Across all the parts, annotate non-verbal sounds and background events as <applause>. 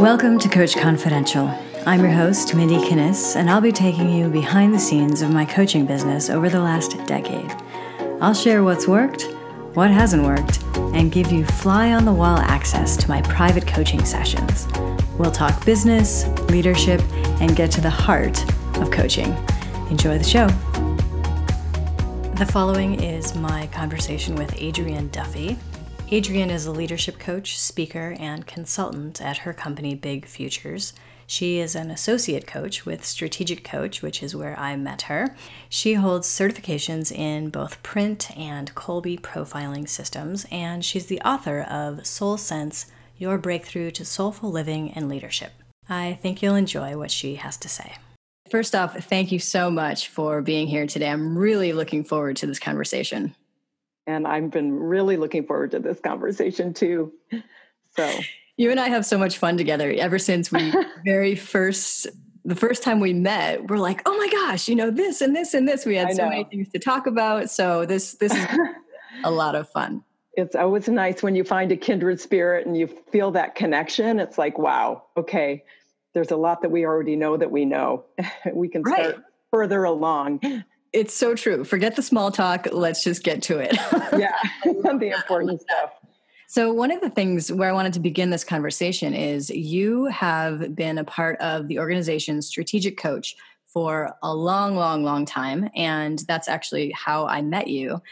Welcome to Coach Confidential. I'm your host, Mindy Kinnis, and I'll be taking you behind the scenes of my coaching business over the last decade. I'll share what's worked, what hasn't worked, and give you fly on the wall access to my private coaching sessions. We'll talk business, leadership, and get to the heart of coaching. Enjoy the show. The following is my conversation with Adrienne Duffy. Adrienne is a leadership coach, speaker, and consultant at her company Big Futures. She is an associate coach with Strategic Coach, which is where I met her. She holds certifications in both print and Kolbe profiling systems, and she's the author of Soul Sense Your Breakthrough to Soulful Living and Leadership. I think you'll enjoy what she has to say. First off, thank you so much for being here today. I'm really looking forward to this conversation and I've been really looking forward to this conversation too. So you and I have so much fun together ever since we <laughs> very first the first time we met, we're like, oh my gosh, you know, this and this and this. We had so many things to talk about. So this this is <laughs> a lot of fun. It's always nice when you find a kindred spirit and you feel that connection. It's like, wow, okay, there's a lot that we already know that we know. <laughs> we can start further along it's so true. Forget the small talk. Let's just get to it. <laughs> yeah, the important stuff. So, one of the things where I wanted to begin this conversation is you have been a part of the organization's strategic coach for a long, long, long time. And that's actually how I met you.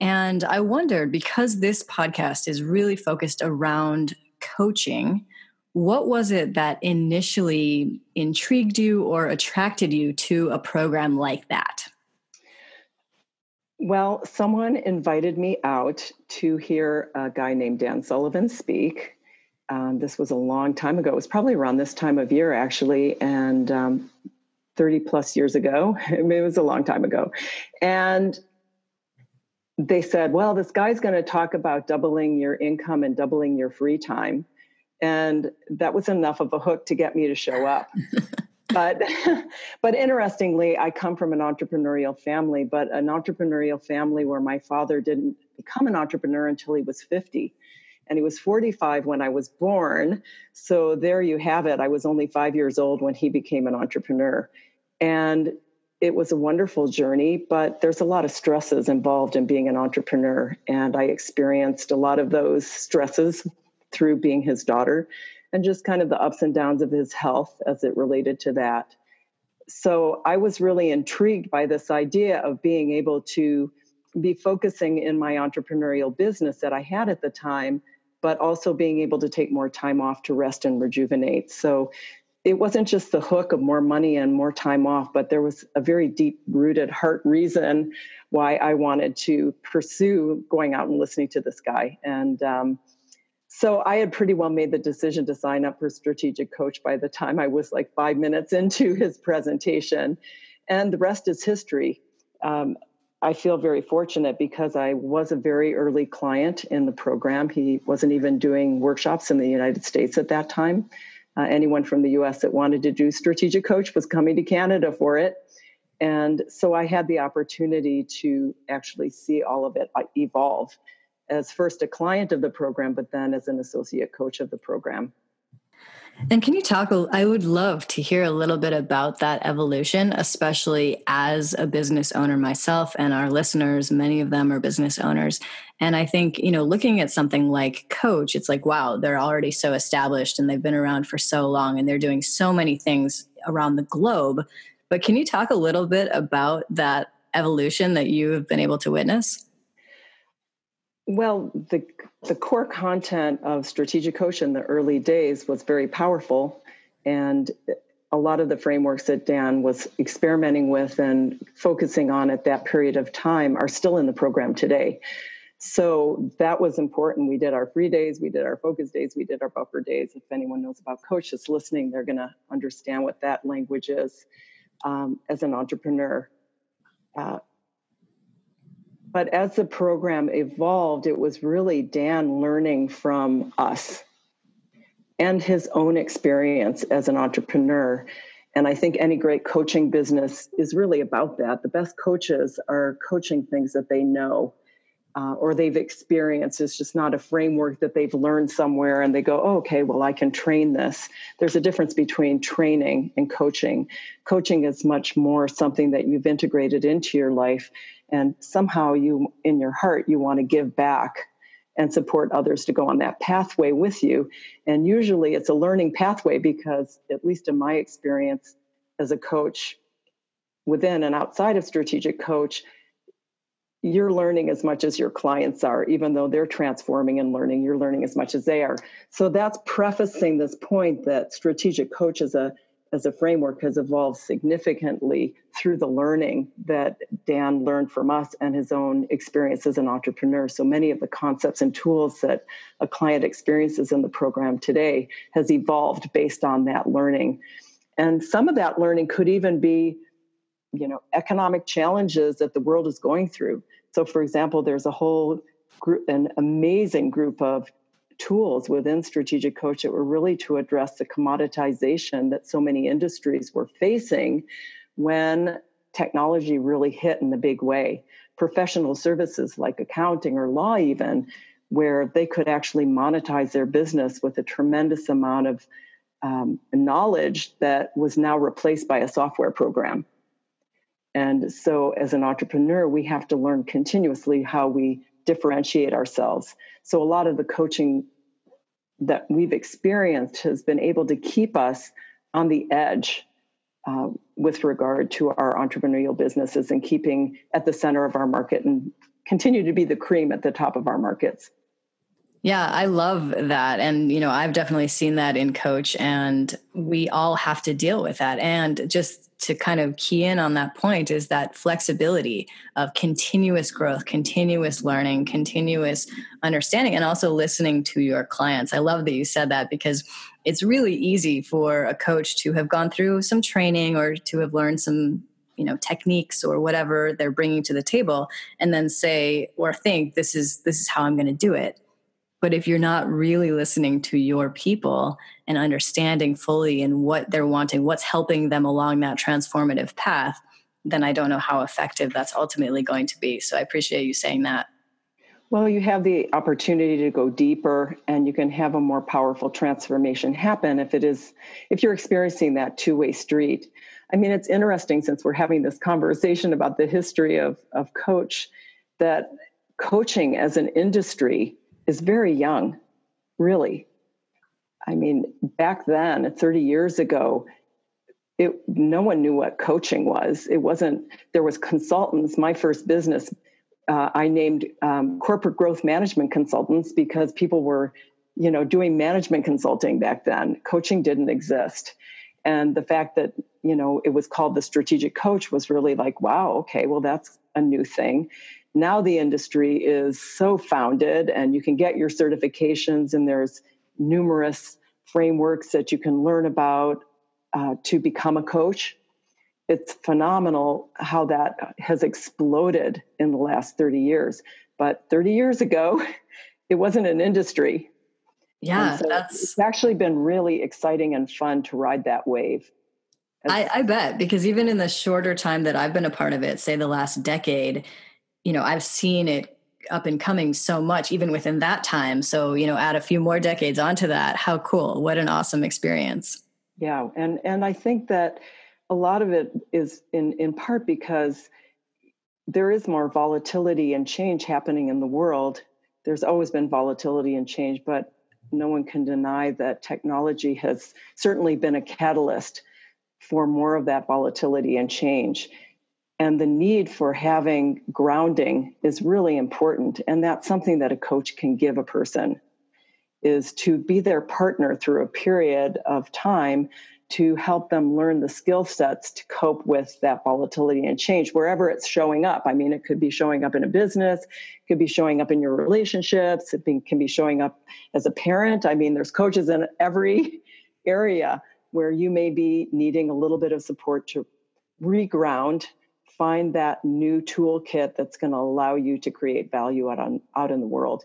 And I wondered because this podcast is really focused around coaching, what was it that initially intrigued you or attracted you to a program like that? Well, someone invited me out to hear a guy named Dan Sullivan speak. Um, this was a long time ago. It was probably around this time of year, actually, and um, 30 plus years ago. I <laughs> mean, it was a long time ago. And they said, well, this guy's going to talk about doubling your income and doubling your free time. And that was enough of a hook to get me to show up. <laughs> but <laughs> but interestingly i come from an entrepreneurial family but an entrepreneurial family where my father didn't become an entrepreneur until he was 50 and he was 45 when i was born. So there you have it. I was only 5 years old when he became an entrepreneur. And it was a wonderful journey but there's a lot of stresses involved in being an entrepreneur. And i experienced a lot of those stresses through being his daughter and just kind of the ups and downs of his health as it related to that. So I was really intrigued by this idea of being able to be focusing in my entrepreneurial business that I had at the time, but also being able to take more time off to rest and rejuvenate. So it wasn't just the hook of more money and more time off, but there was a very deep rooted heart reason why I wanted to pursue going out and listening to this guy. And um, so I had pretty well made the decision to sign up for strategic coach by the time I was like five minutes <laughs> into his presentation, and the rest is history. Um, I feel very fortunate because I was a very early client in the program. He wasn't even doing workshops in the United States at that time. Uh, anyone from the US that wanted to do strategic coach was coming to Canada for it. And so I had the opportunity to actually see all of it uh, evolve as first a client of the program, but then as an associate coach of the program. And can you talk? I would love to hear a little bit about that evolution, especially as a business owner myself and our listeners, many of them are business owners. And I think, you know, looking at something like Coach, it's like, wow, they're already so established and they've been around for so long and they're doing so many things around the globe. But can you talk a little bit about that evolution that you have been able to witness? Well, the the core content of Strategic in the early days was very powerful, and a lot of the frameworks that Dan was experimenting with and focusing on at that period of time are still in the program today. So that was important. We did our free days, we did our focus days, we did our buffer days. If anyone knows about coach that's listening, they're going to understand what that language is um, as an entrepreneur. Uh, but as the program evolved, it was really Dan learning from us and his own experience as an entrepreneur. And I think any great coaching business is really about that. The best coaches are coaching things that they know. Uh, or they've experienced. It's just not a framework that they've learned somewhere and they go, oh, okay, well, I can train this. There's a difference between training and coaching. Coaching is much more something that you've integrated into your life, and somehow you, in your heart, you want to give back and support others to go on that pathway with you. And usually it's a learning pathway because, at least in my experience as a coach, within and outside of strategic coach, you're learning as much as your clients are, even though they're transforming and learning, you're learning as much as they are. So that's prefacing this point that strategic coach as a as a framework has evolved significantly through the learning that Dan learned from us and his own experience as an entrepreneur. So many of the concepts and tools that a client experiences in the program today has evolved based on that learning. And some of that learning could even be you know economic challenges that the world is going through. So for example there's a whole group an amazing group of tools within strategic coach that were really to address the commoditization that so many industries were facing when technology really hit in a big way. Professional services like accounting or law even where they could actually monetize their business with a tremendous amount of um, knowledge that was now replaced by a software program and so, as an entrepreneur, we have to learn continuously how we differentiate ourselves. So, a lot of the coaching that we've experienced has been able to keep us on the edge uh, with regard to our entrepreneurial businesses and keeping at the center of our market and continue to be the cream at the top of our markets. Yeah, I love that. And, you know, I've definitely seen that in coach, and we all have to deal with that. And just to kind of key in on that point is that flexibility of continuous growth, continuous learning, continuous understanding, and also listening to your clients. I love that you said that because it's really easy for a coach to have gone through some training or to have learned some you know techniques or whatever they're bringing to the table and then say or think this is this is how i'm going to do it but if you're not really listening to your people and understanding fully and what they're wanting, what's helping them along that transformative path, then I don't know how effective that's ultimately going to be. So I appreciate you saying that. Well, you have the opportunity to go deeper and you can have a more powerful transformation happen if it is if you're experiencing that two-way street. I mean, it's interesting since we're having this conversation about the history of, of coach that coaching as an industry is very young, really. I mean, back then, 30 years ago, it no one knew what coaching was. It wasn't. There was consultants. My first business, uh, I named um, corporate growth management consultants because people were, you know, doing management consulting back then. Coaching didn't exist, and the fact that you know it was called the strategic coach was really like, wow, okay, well that's a new thing now the industry is so founded and you can get your certifications and there's numerous frameworks that you can learn about uh, to become a coach. It's phenomenal how that has exploded in the last 30 years but 30 years ago <laughs> it wasn't an industry. Yeah so that's it's actually been really exciting and fun to ride that wave. I, I bet because even in the shorter time that I've been a part of it, say the last decade, you know, I've seen it up and coming so much even within that time. So, you know, add a few more decades onto that. How cool. What an awesome experience. Yeah. And and I think that a lot of it is in in part because there is more volatility and change happening in the world. There's always been volatility and change, but no one can deny that technology has certainly been a catalyst for more of that volatility and change and the need for having grounding is really important and that's something that a coach can give a person is to be their partner through a period of time to help them learn the skill sets to cope with that volatility and change wherever it's showing up. I mean, it could be showing up in a business, it could be showing up in your relationships, it can be showing up as a parent. I mean, there's coaches in every <laughs> area where you may be needing a little bit of support to reground find that new toolkit that's going to allow you to create value out on out in the world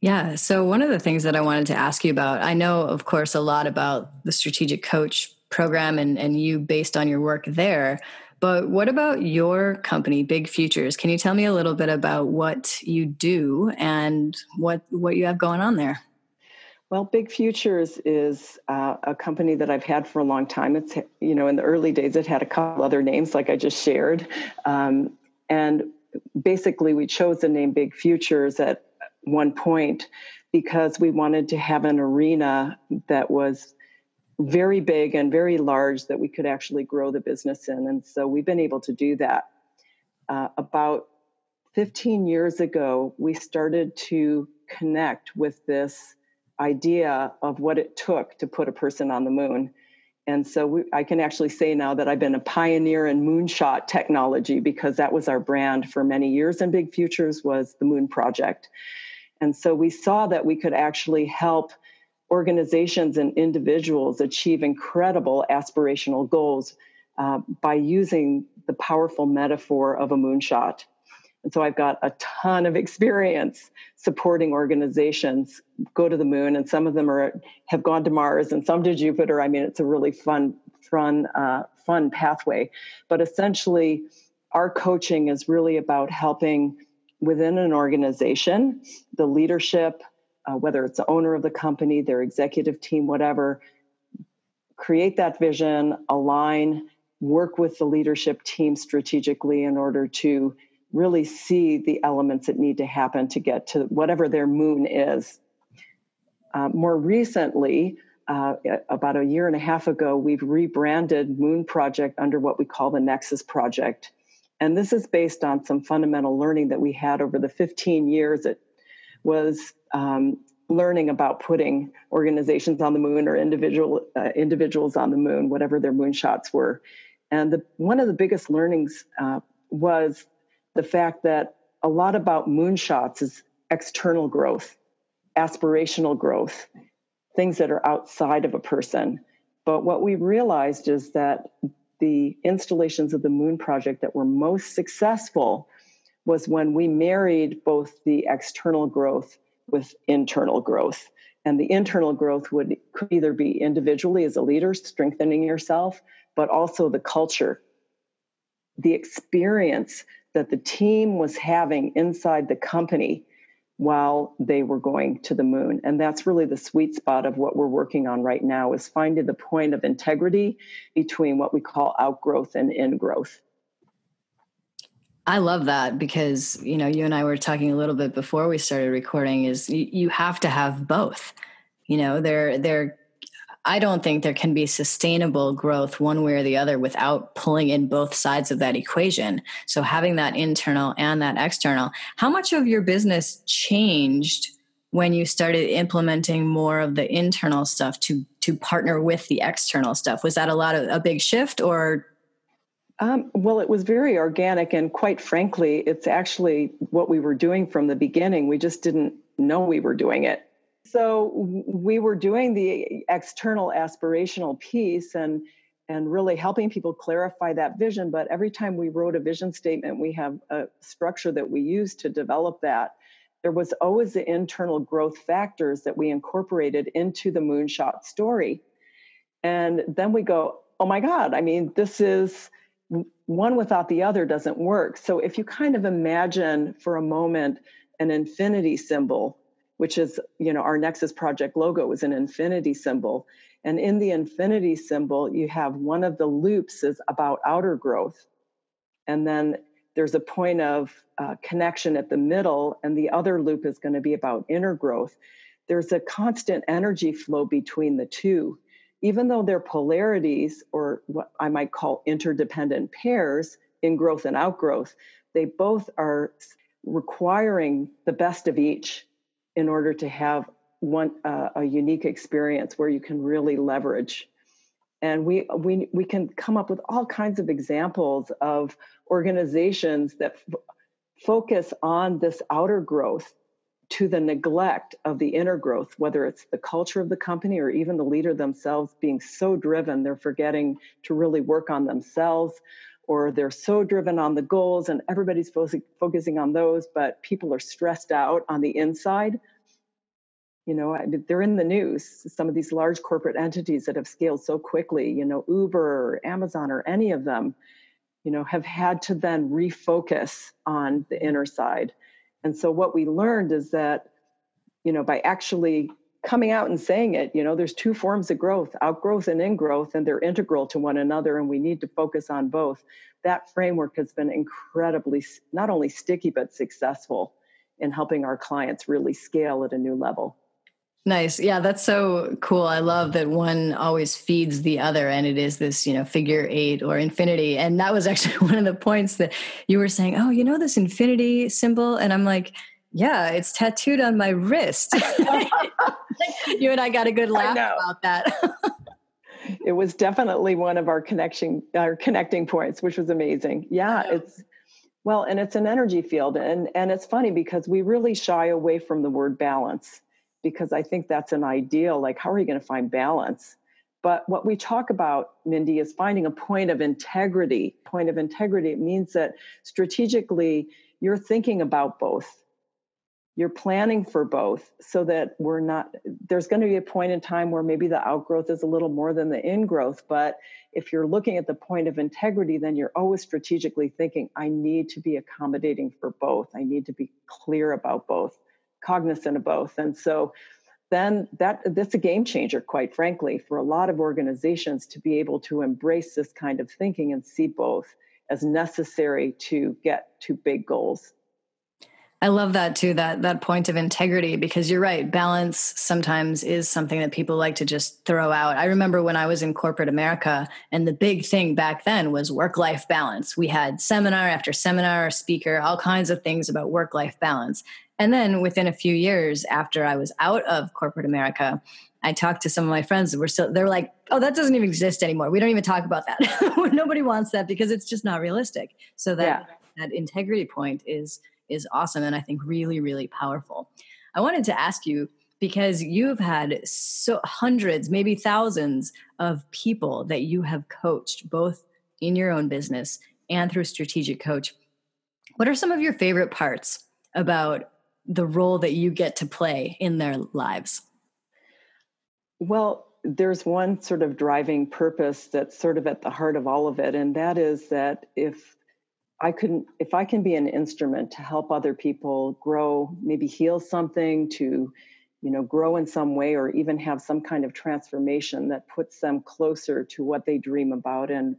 yeah so one of the things that i wanted to ask you about i know of course a lot about the strategic coach program and, and you based on your work there But what about your company, Big Futures? Can you tell me a little bit about what you do and what what you have going on there? Well, Big Futures is uh, a company that I've had for a long time. It's you know in the early days it had a couple other names like I just shared, um, and basically we chose the name Big Futures at one point because we wanted to have an arena that was very big and very large that we could actually grow the business in. And so we've been able to do that. Uh, about 15 years ago, we started to connect with this idea of what it took to put a person on the moon. And so we, I can actually say now that I've been a pioneer in moonshot technology because that was our brand for many years. And Big Futures was the Moon Project. And so we saw that we could actually help organizations and individuals achieve incredible aspirational goals uh, by using the powerful metaphor of a moonshot. And so I've got a ton of experience supporting organizations go to the moon, and some of them are have gone to Mars, and some to Jupiter. I mean, it's a really fun, fun, uh, fun pathway. But essentially, our coaching is really about helping within an organization, the leadership, uh, whether it's the owner of the company, their executive team, whatever, create that vision, align, work with the leadership team strategically in order to really see the elements that need to happen to get to whatever their moon is. Uh, more recently, uh, about a year and a half ago, we've rebranded Moon Project under what we call the Nexus Project. And this is based on some fundamental learning that we had over the 15 years it was um, learning about putting organizations on the moon or individual uh, individuals on the moon, whatever their moonshots were. And the, one of the biggest learnings uh, was the fact that a lot about moonshots is external growth, aspirational growth, things that are outside of a person. But what we realized is that the installations of the Moon Project that were most successful was when we married both the external growth with internal growth. And the internal growth would could either be individually as a leader, strengthening yourself, but also the culture, the experience that the team was having inside the company while they were going to the moon. And that's really the sweet spot of what we're working on right now is finding the point of integrity between what we call outgrowth and ingrowth. I love that because you know you and I were talking a little bit before we started recording is you, you have to have both. You know they're they're I don't think there can be sustainable growth one way or the other without pulling in both sides of that equation. So having that internal and that external, how much of your business changed when you started implementing more of the internal stuff to to partner with the external stuff? Was that a lot of a big shift or um, well, it was very organic, and quite frankly, it's actually what we were doing from the beginning. We just didn't know we were doing it so we were doing the external aspirational piece and and really helping people clarify that vision but every time we wrote a vision statement we have a structure that we use to develop that. There was always the internal growth factors that we incorporated into the moonshot story. And then we go oh my god i mean this is one without the other doesn't work. So if you kind of imagine for a moment an infinity symbol which is, you know, our Nexus Project logo is an infinity symbol. And in the infinity symbol, you have one of the loops is about outer growth. And then there's a point of uh, connection at the middle, and the other loop is going to be about inner growth. There's a constant energy flow between the two. Even though they're polarities, or what I might call interdependent pairs in growth and outgrowth, they both are requiring the best of each in order to have one uh, a unique experience where you can really leverage. And we we we can come up with all kinds of examples of organizations that f- focus on this outer growth to the neglect of the inner growth whether it's the culture of the company or even the leader themselves being so driven they're forgetting to really work on themselves or they're so driven on the goals and everybody's fo- focusing on those, but people are stressed out on the inside. You know, they're in the news. Some of these large corporate entities that have scaled so quickly, you know, Uber or Amazon or any of them, you know, have had to then refocus on the inner side. And so what we learned is that, you know, by actually coming out and saying it, you know, there's two forms of growth, outgrowth and ingrowth, and they're integral to one another, and we need to focus on both. That framework has been incredibly not only sticky but successful in helping our clients really scale at a new level. Nice. Yeah, that's so cool. I love that one always feeds the other and it is this, you know, figure eight or infinity. And that was actually <laughs> one of the points that you were saying, oh, you know, this infinity symbol. And I'm like, yeah, it's tattooed on my wrist. <laughs> <laughs> you and I got a good laugh about that. <laughs> it was definitely one of our connection, our connecting points, which was amazing. Yeah, it's well, and it's an energy field. And and it's funny because we really shy away from the word balance because I think that's an ideal. Like, how are you going to find balance? But what we talk about, Mindy, is finding a point of integrity. Point of integrity, it means that strategically you're thinking about both. You're planning for both so that we're not, there's going to be a point in time where maybe the outgrowth is a little more than the ingrowth. But if you're looking at the point of integrity, then you're always strategically thinking, I need to be accommodating for both. I need to be clear about both cognizant of both. And so then that that's a game changer, quite frankly, for a lot of organizations to be able to embrace this kind of thinking and see both as necessary to get to big goals. I love that too, that that point of integrity, because you're right. Balance sometimes is something that people like to just throw out. I remember when I was in corporate America, and the big thing back then was work-life balance. We had seminar after seminar, speaker, all kinds of things about work-life balance. And then within a few years after I was out of corporate America, I talked to some of my friends that were still, they're like, oh, that doesn't even exist anymore. We don't even talk about that. <laughs> Nobody wants that because it's just not realistic. So that, yeah. that integrity point is, is awesome. And I think really, really powerful. I wanted to ask you, because you've had so hundreds, maybe thousands of people that you have coached, both in your own business and through Strategic Coach. What are some of your favorite parts about the role that you get to play in their lives? Well, there's one sort of driving purpose that's sort of at the heart of all of it, and that is that if I can if I can be an instrument to help other people grow, maybe heal something, to you know grow in some way or even have some kind of transformation that puts them closer to what they dream about and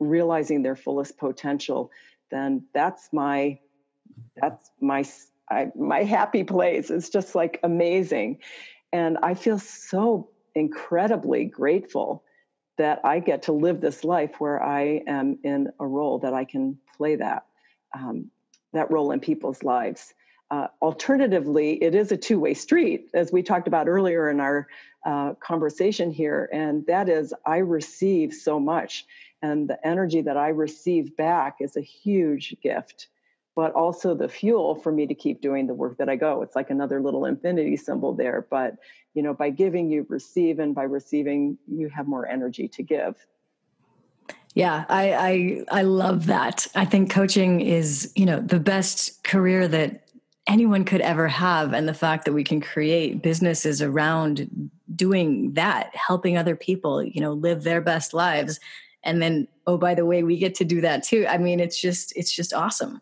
realizing their fullest potential then that's my that's my I, my happy place It's just like amazing. And I feel so incredibly grateful that I get to live this life where I am in a role that I can play that um, that role in people's lives. Uh, alternatively, it is a two-way street, as we talked about earlier in our uh, conversation here, and that is I receive so much, and the energy that I receive back is a huge gift but also the fuel for me to keep doing the work that I go. It's like another little infinity symbol there. But you know, by giving you receive, and by receiving you have more energy to give. Yeah, I, I I love that. I think coaching is, you know, the best career that anyone could ever have. And the fact that we can create businesses around doing that, helping other people, you know, live their best lives. And then, oh, by the way, we get to do that too. I mean, it's just, it's just awesome.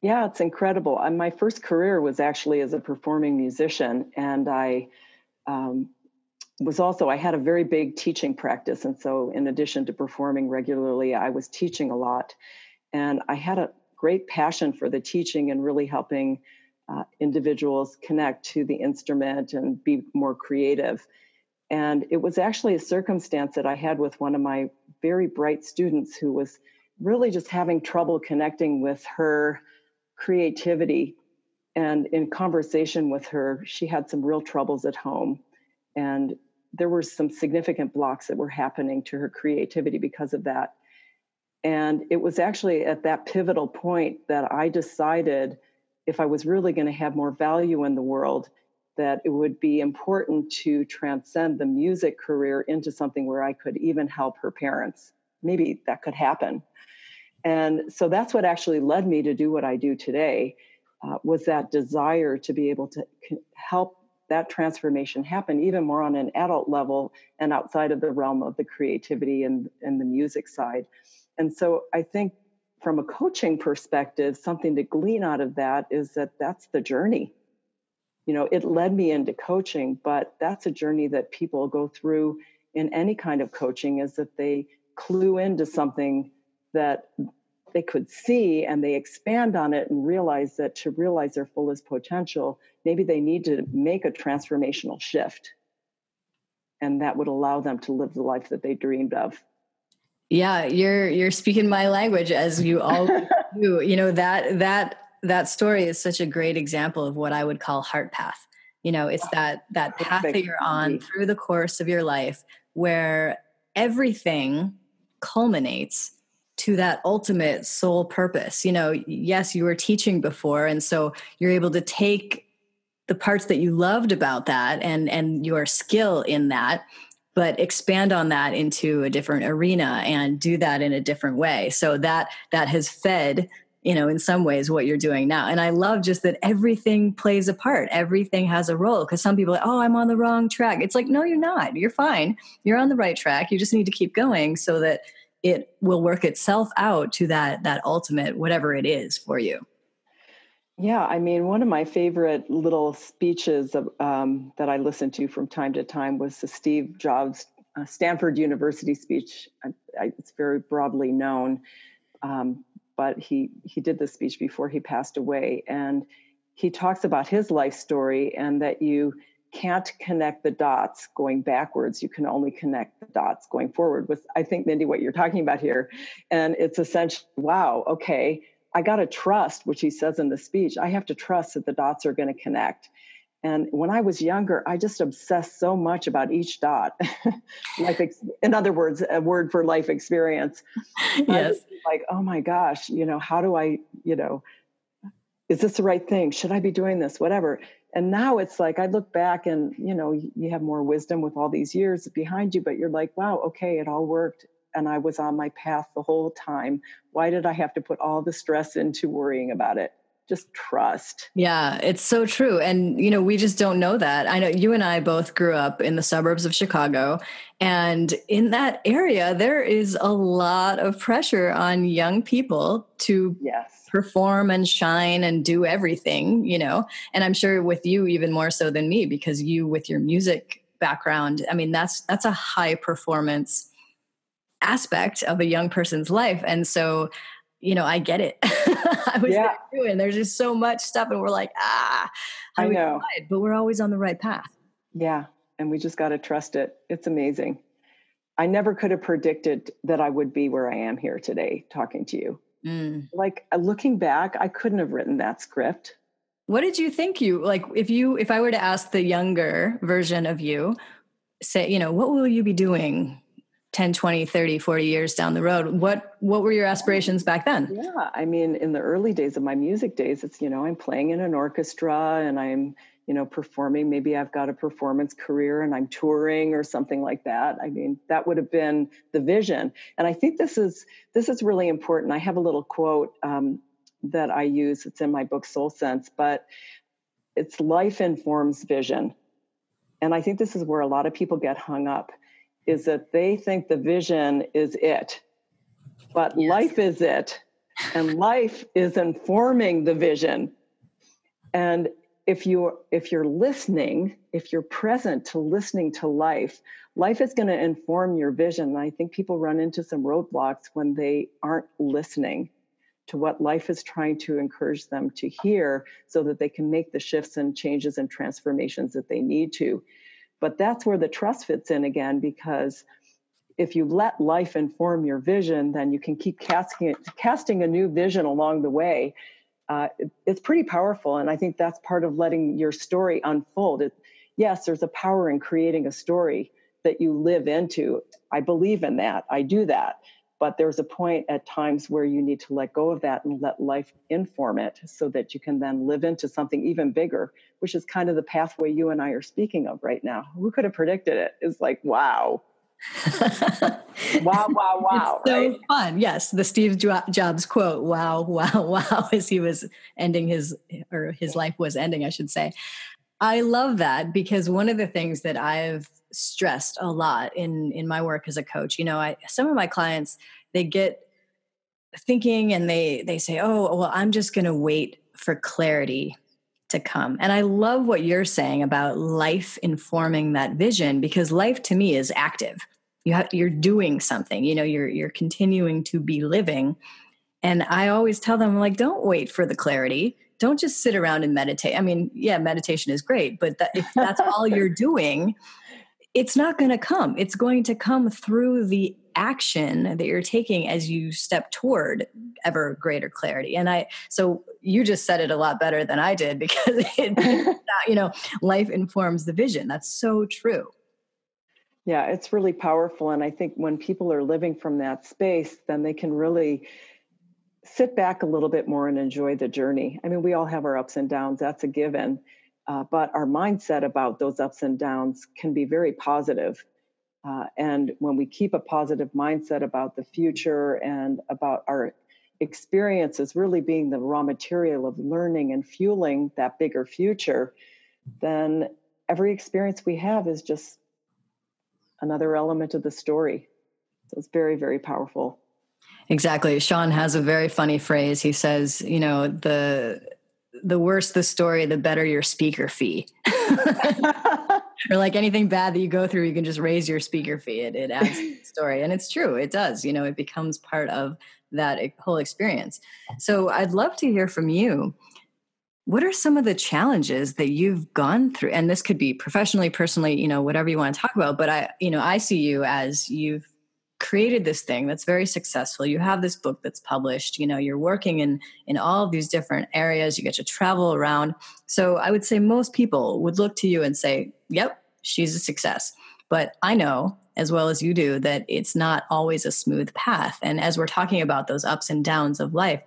Yeah, it's incredible. my first career was actually as a performing musician, and I um, was also I had a very big teaching practice, and so in addition to performing regularly, I was teaching a lot, and I had a great passion for the teaching and really helping uh, individuals connect to the instrument and be more creative. And it was actually a circumstance that I had with one of my very bright students who was really just having trouble connecting with her creativity. And in conversation with her, she had some real troubles at home. And there were some significant blocks that were happening to her creativity because of that. And it was actually at that pivotal point that I decided if I was really going to have more value in the world, that it would be important to transcend the music career into something where I could even help her parents. Maybe that could happen. And so that's what actually led me to do what I do today uh, was that desire to be able to help that transformation happen even more on an adult level and outside of the realm of the creativity and, and the music side. And so I think from a coaching perspective, something to glean out of that is that that's the journey. You know, it led me into coaching, but that's a journey that people go through in any kind of coaching is that they clue into something that they could see and they expand on it and realize that to realize their fullest potential, maybe they need to make a transformational shift. And that would allow them to live the life that they dreamed of. Yeah, you're you're speaking my language as you all <laughs> do. You know that that that story is such a great example of what I would call heart path. You know, it's that that path that you're on through the course of your life where everything culminates to that ultimate soul purpose. You know, yes, you were teaching before and so you're able to take the parts that you loved about that and and your skill in that but expand on that into a different arena and do that in a different way. So that that has fed you know in some ways what you're doing now. And i love just that everything plays a part. Everything has a role because some people are, oh i'm on the wrong track. It's like no you're not. You're fine. You're on the right track. You just need to keep going so that it will work itself out to that that ultimate whatever it is for you yeah, I mean, one of my favorite little speeches of, um, that I listened to from time to time was the Steve Jobs uh, Stanford University speech. I, I, it's very broadly known, um, but he he did this speech before he passed away, and he talks about his life story and that you can't connect the dots going backwards. You can only connect the dots going forward. With I think Mindy, what you're talking about here, and it's essentially wow, okay I got to trust, which he says in the speech, I have to trust that the dots are going to connect. And when I was younger, I just obsessed so much about each dot. <laughs> life, ex- in other words, a word for life experience. <laughs> Yes. Like, oh my gosh, you know, how do I, you know, is this the right thing? Should I be doing this? Whatever. And now it's like I look back and, you know, you have more wisdom with all these years behind you, but you're like, wow, okay, it all worked and I was on my path the whole time. Why did I have to put all the stress into worrying about it? Just trust. Yeah, it's so true. And, you know, we just don't know that. I know you and I both grew up in the suburbs of Chicago. And in that area, there is a lot of pressure on young people to yes. perform and shine and do everything, you know. And I'm sure with you, even more so than me, because you, with your music background, I mean, that's that's a high performance aspect of a young person's life. And so, you know, I get it. <laughs> I was yeah. there too, and there's just so much stuff, and we're like, ah, I know, but we're always on the right path. Yeah, and we just got to trust it. It's amazing. I never could have predicted that I would be where I am here today, talking to you. Mm. Like uh, looking back, I couldn't have written that script. What did you think you like if you if I were to ask the younger version of you, say, you know, what will you be doing 10 20 30 40 years down the road what what were your aspirations back then? Yeah i mean in the early days of my music days it's you know i'm playing in an orchestra and i'm you know performing. Maybe i've got a performance career and i'm touring or something like that. I mean that would have been the vision. And i think this is this is really important. I have a little quote um, that i use. It's in my book soul sense but it's life informs vision. And i think this is where a lot of people get hung up is that they think the vision is it, but yes. life is it, and life is informing the vision. And if you if you're listening, if you're present to listening to life, life is going to inform your vision. And I think people run into some roadblocks when they aren't listening to what life is trying to encourage them to hear so that they can make the shifts and changes and transformations that they need to. But that's where the trust fits in again, because if you let life inform your vision, then you can keep casting casting a new vision along the way. Uh, it, it's pretty powerful, and I think that's part of letting your story unfold. It, yes, there's a power in creating a story that you live into. I believe in that. I do that. But there's a point at times where you need to let go of that and let life inform it so that you can then live into something even bigger, which is kind of the pathway you and I are speaking of right now. Who could have predicted it? It's like, wow. <laughs> wow, wow, wow. It's so right? fun. Yes. The Steve Jobs quote, wow, wow, <laughs> wow, as he was ending his, or his life was ending, I should say. I love that because one of the things that I've stressed a lot in in my work as a coach, you know, I some of my clients they get thinking and they they say oh well i'm just going to wait for clarity to come. And i love what you're saying about life informing that vision because life to me is active. You have you're doing something you know you're you're continuing to be living. And i always tell them like don't wait for the clarity. Don't just sit around and meditate. I mean yeah meditation is great but that, if that's all <laughs> you're doing it's not going to come it's going to come through the action that you're taking as you step toward ever greater clarity and i so you just said it a lot better than i did <laughs> because it, <laughs> you know life informs the vision that's so true yeah, it's really powerful. And I think when people are living from that space, then they can really sit back a little bit more and enjoy the journey. I mean, we all have our ups and downs, that's a given. Uh, but our mindset about those ups and downs can be very positive. Uh, and when we keep a positive mindset about the future and about our experiences really being the raw material of learning and fueling that bigger future, then every experience we have is just another element of the story. So it's very, very powerful. Exactly. Sean has a very funny phrase. He says, you know, the the worse the story, the better your speaker fee. <laughs> or like anything bad that you go through, you can just raise your speaker fee. It, it adds to the <laughs> story. And it's true, it does. You know, it becomes part of that whole experience. So I'd love to hear from you what are some of the challenges that you've gone through and this could be professionally personally you know whatever you want to talk about but i you know i see you as you've created this thing that's very successful. You have this book that's published you know you're working in in all of these different areas you get to travel around. So i would say most people would look to you and say yep she's a success. But i know as well as you do that it's not always a smooth path. And as we're talking about those ups and downs of life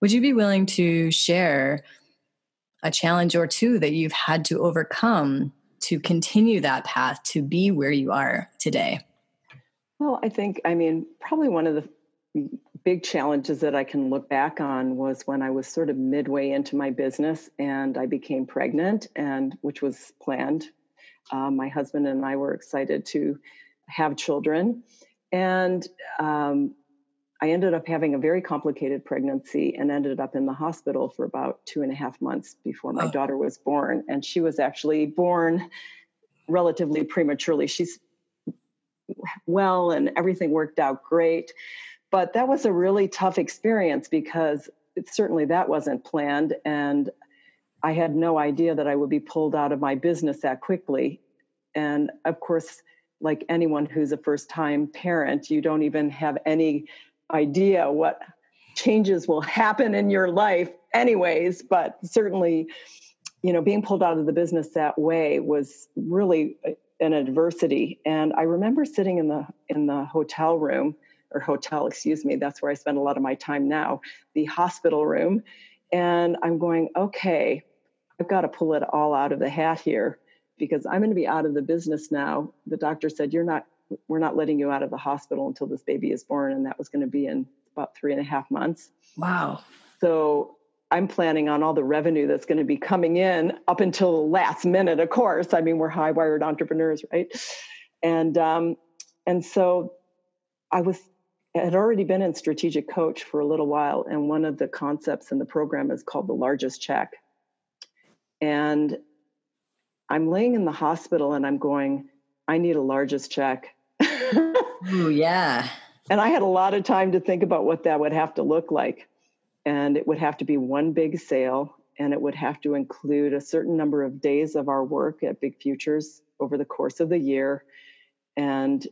would you be willing to share a challenge or two that you've had to overcome to continue that path to be where you are today? Well, I think, I mean, probably one of the big challenges that I can look back on was when I was sort of midway into my business and I became pregnant, and which was planned. Um, my husband and I were excited to have children. And um, I ended up having a very complicated pregnancy and ended up in the hospital for about two and a half months before my oh. daughter was born. And she was actually born relatively prematurely. She's well, and everything worked out great. But that was a really tough experience because it, certainly that wasn't planned. And I had no idea that I would be pulled out of my business that quickly. And of course, like anyone who's a first time parent, you don't even have any idea what changes will happen in your life anyways but certainly you know being pulled out of the business that way was really uh, an adversity and i remember sitting in the in the hotel room or hotel excuse me that's where i spend a lot of my time now the hospital room and i'm going okay i've got to pull it all out of the hat here because i'm going to be out of the business now the doctor said you're not we're not letting you out of the hospital until this baby is born. And that was going to be in about three and a half months. Wow. So I'm planning on all the revenue that's going to be coming in up until the last minute, of course. I mean, we're high wired entrepreneurs, right? And, um, and so I was, had already been in strategic coach for a little while. And one of the concepts in the program is called the largest check. And I'm laying in the hospital and I'm going, I need a largest check. <laughs> oh, yeah. And I had a lot of time to think about what that would have to look like. And it would have to be one big sale, and it would have to include a certain number of days of our work at Big Futures over the course of the year. And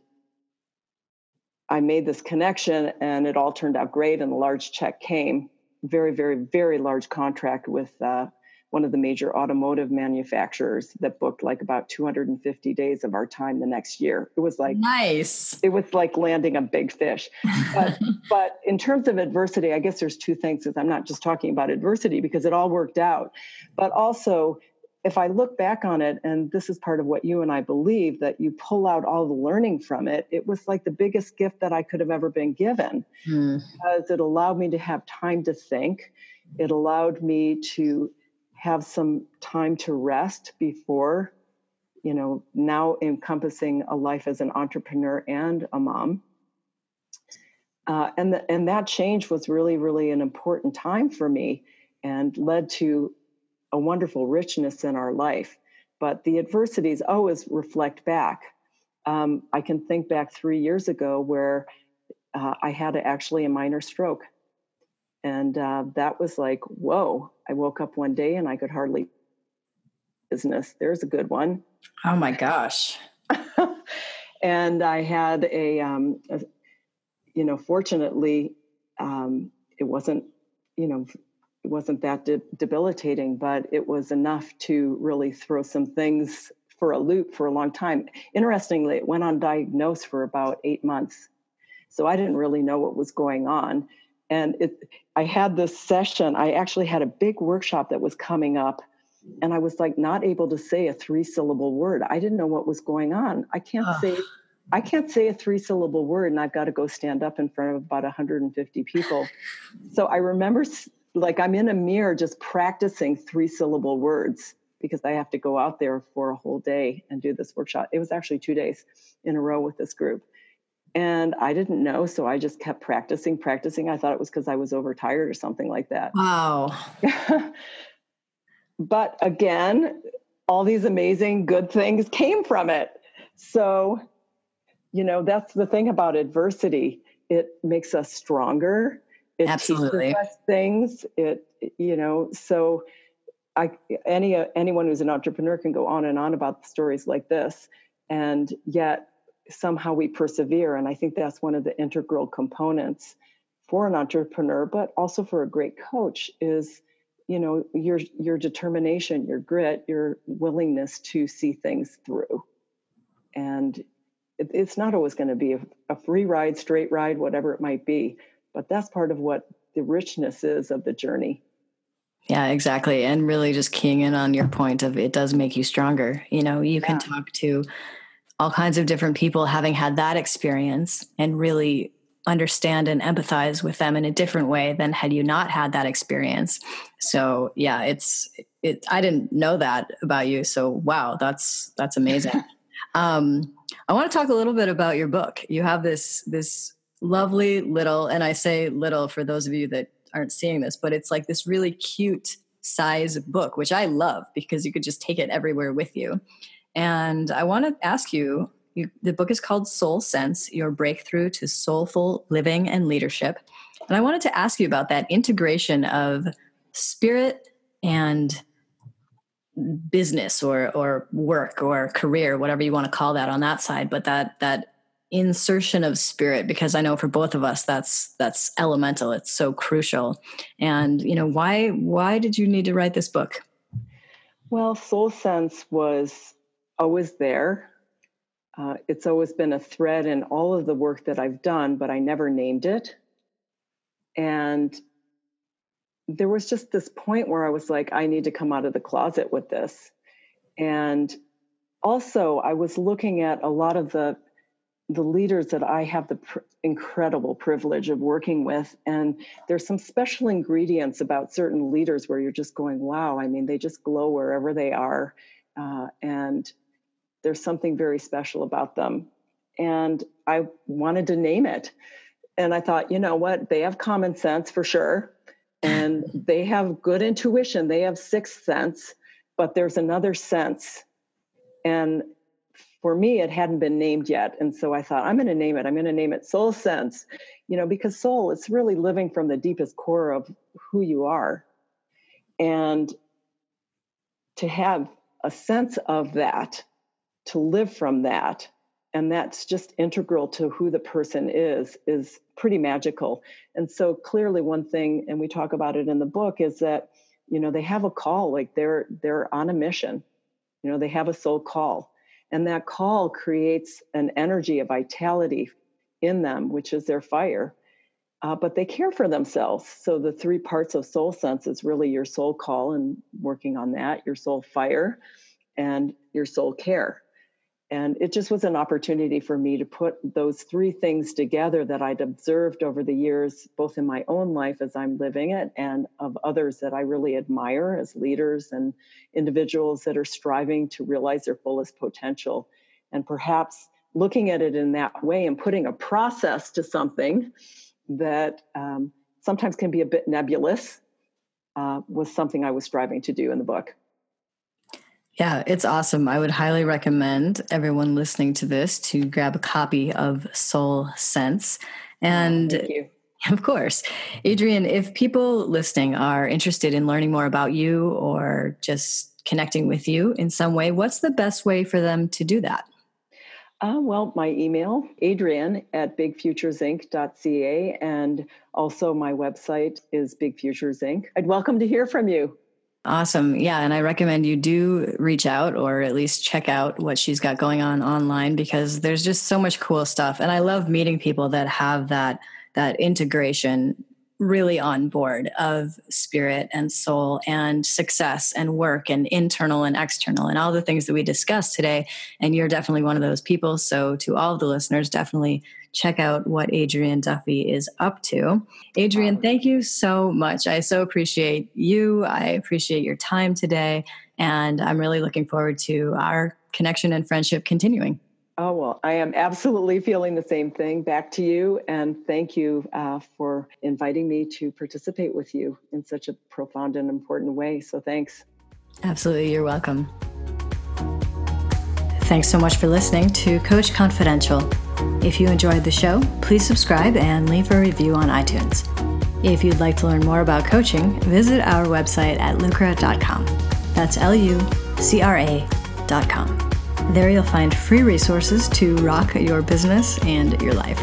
I made this connection, and it all turned out great. And a large check came, very, very, very large contract with uh, one of the major automotive manufacturers that booked like about 250 days of our time the next year. It was like nice. It was like landing a big fish. But, <laughs> but in terms of adversity, I guess there's two things. Is I'm not just talking about adversity because it all worked out, but also if I look back on it, and this is part of what you and I believe, that you pull out all the learning from it, it was like the biggest gift that I could have ever been given hmm. because it allowed me to have time to think. It allowed me to have some time to rest before, you know, now encompassing a life as an entrepreneur and a mom. Uh, and, the, and that change was really, really an important time for me and led to a wonderful richness in our life. But the adversities always reflect back. Um, I can think back three years ago where uh, I had actually a minor stroke. And uh, that was like, whoa. I woke up one day and I could hardly business. There's a good one. Oh my gosh. <laughs> and I had a, um, a you know, fortunately, um, it wasn't, you know, it wasn't that de- debilitating, but it was enough to really throw some things for a loop for a long time. Interestingly, it went undiagnosed for about eight months. So I didn't really know what was going on. And it, I had this session, I actually had a big workshop that was coming up, and I was like not able to say a three syllable word. I didn't know what was going on. I can't say I can't say a three syllable word and I've got to go stand up in front of about 150 people. So I remember like I'm in a mirror just practicing three syllable words because I have to go out there for a whole day and do this workshop. It was actually two days in a row with this group. And I didn't know, so I just kept practicing, practicing. I thought it was because I was overtired or something like that. Wow. <laughs> but again, all these amazing good things came from it. So, you know, that's the thing about adversity. It makes us stronger it Absolutely. teaches us things. It, you know, so I, any, anyone who's an entrepreneur can go on and on about stories like this. And yet somehow we persevere. And I think that's one of the integral components for an entrepreneur, but also for a great coach is, you know, your, your determination, your grit, your willingness to see things through. And it, it's not always going to be a, a free ride, straight ride, whatever it might be but that's part of what the richness is of the journey. Yeah, exactly. And really just keying in on your point of it does make you stronger. You know, you can talk to all kinds of different people having had that experience and really understand and empathize with them in a different way than had you not had that experience. So, yeah, it's it I didn't know that about you. So, wow, that's that's amazing. <laughs> um I want to talk a little bit about your book. You have this this lovely little, and I say little for those of you that aren't seeing this, but it's like this really cute size book, which I love because you could just take it everywhere with you. And I want to ask you, you the book is called Soul Sense Your Breakthrough to Soulful Living and Leadership. And I wanted to ask you about that integration of spirit and business or or work or career whatever you want to call that on that side but that that insertion of spirit because i know for both of us that's that's elemental. It's so crucial. And you know why why did you need to write this book? Well soul sense was always there uh, it's always been a thread in all of the work that i've done but i never named it and there was just this point where i was like i need to come out of the closet with this and also i was looking at a lot of the the leaders that I have the pr- incredible privilege of working with. And there's some special ingredients about certain leaders where you're just going, wow, I mean, they just glow wherever they are. Uh, and there's something very special about them. And I wanted to name it. And I thought, you know what? They have common sense for sure. And <laughs> they have good intuition. They have sixth sense, but there's another sense. And for me, it hadn't been named yet. And so I thought, I'm going to name it. I'm going to name it Soul Sense, you know, because soul, it's really living from the deepest core of who you are. And to have a sense of that, to live from that, and that's just integral to who the person is, is pretty magical. And so clearly, one thing, and we talk about it in the book, is that, you know, they have a call, like they're they're on a mission. You know, they have a soul call and that call creates an energy, a vitality in them, which is their fire. Uh, but they care for themselves. So the three parts of soul sense is really your soul call and working on that, your soul fire, and your soul care. And it just was an opportunity for me to put those three things together that I'd observed over the years, both in my own life as I'm living it and of others that I really admire as leaders and individuals that are striving to realize their fullest potential. And perhaps looking at it in that way and putting a process to something that um, sometimes can be a bit nebulous uh, was something I was striving to do in the book. Yeah, it's awesome. I would highly recommend everyone listening to this to grab a copy of Soul Sense. And <laughs> of course, Adrian, if people listening are interested in learning more about you or just connecting with you in some way, what's the best way for them to do that? Uh, well, my email, adrian at bigfuturesinc.ca, and also my website is Big Futures Inc. I'd welcome to hear from you. Awesome. Yeah. And I recommend you do reach out or at least check out what she's got going on online because there's just so much cool stuff. And I love meeting people that have that that integration really on board of spirit and soul and success and work and internal and external and all the things that we discussed today. And you're definitely one of those people. So, to all of the listeners, definitely check out what Adrian Duffy is up to. Adrian, thank you so much. I so appreciate you. I appreciate your time today. And I'm really looking forward to our connection and friendship continuing. Oh, well, I am absolutely feeling the same thing. Back to you. And thank you uh, for inviting me to participate with you in such a profound and important way. So thanks. Absolutely. You're welcome. Thanks so much for listening to Coach Confidential. If you enjoyed the show, please subscribe and leave a review on iTunes. If you'd like to learn more about coaching, visit our website at lucra.com. That's L U C R A.com. There you'll find free resources to rock your business and your life.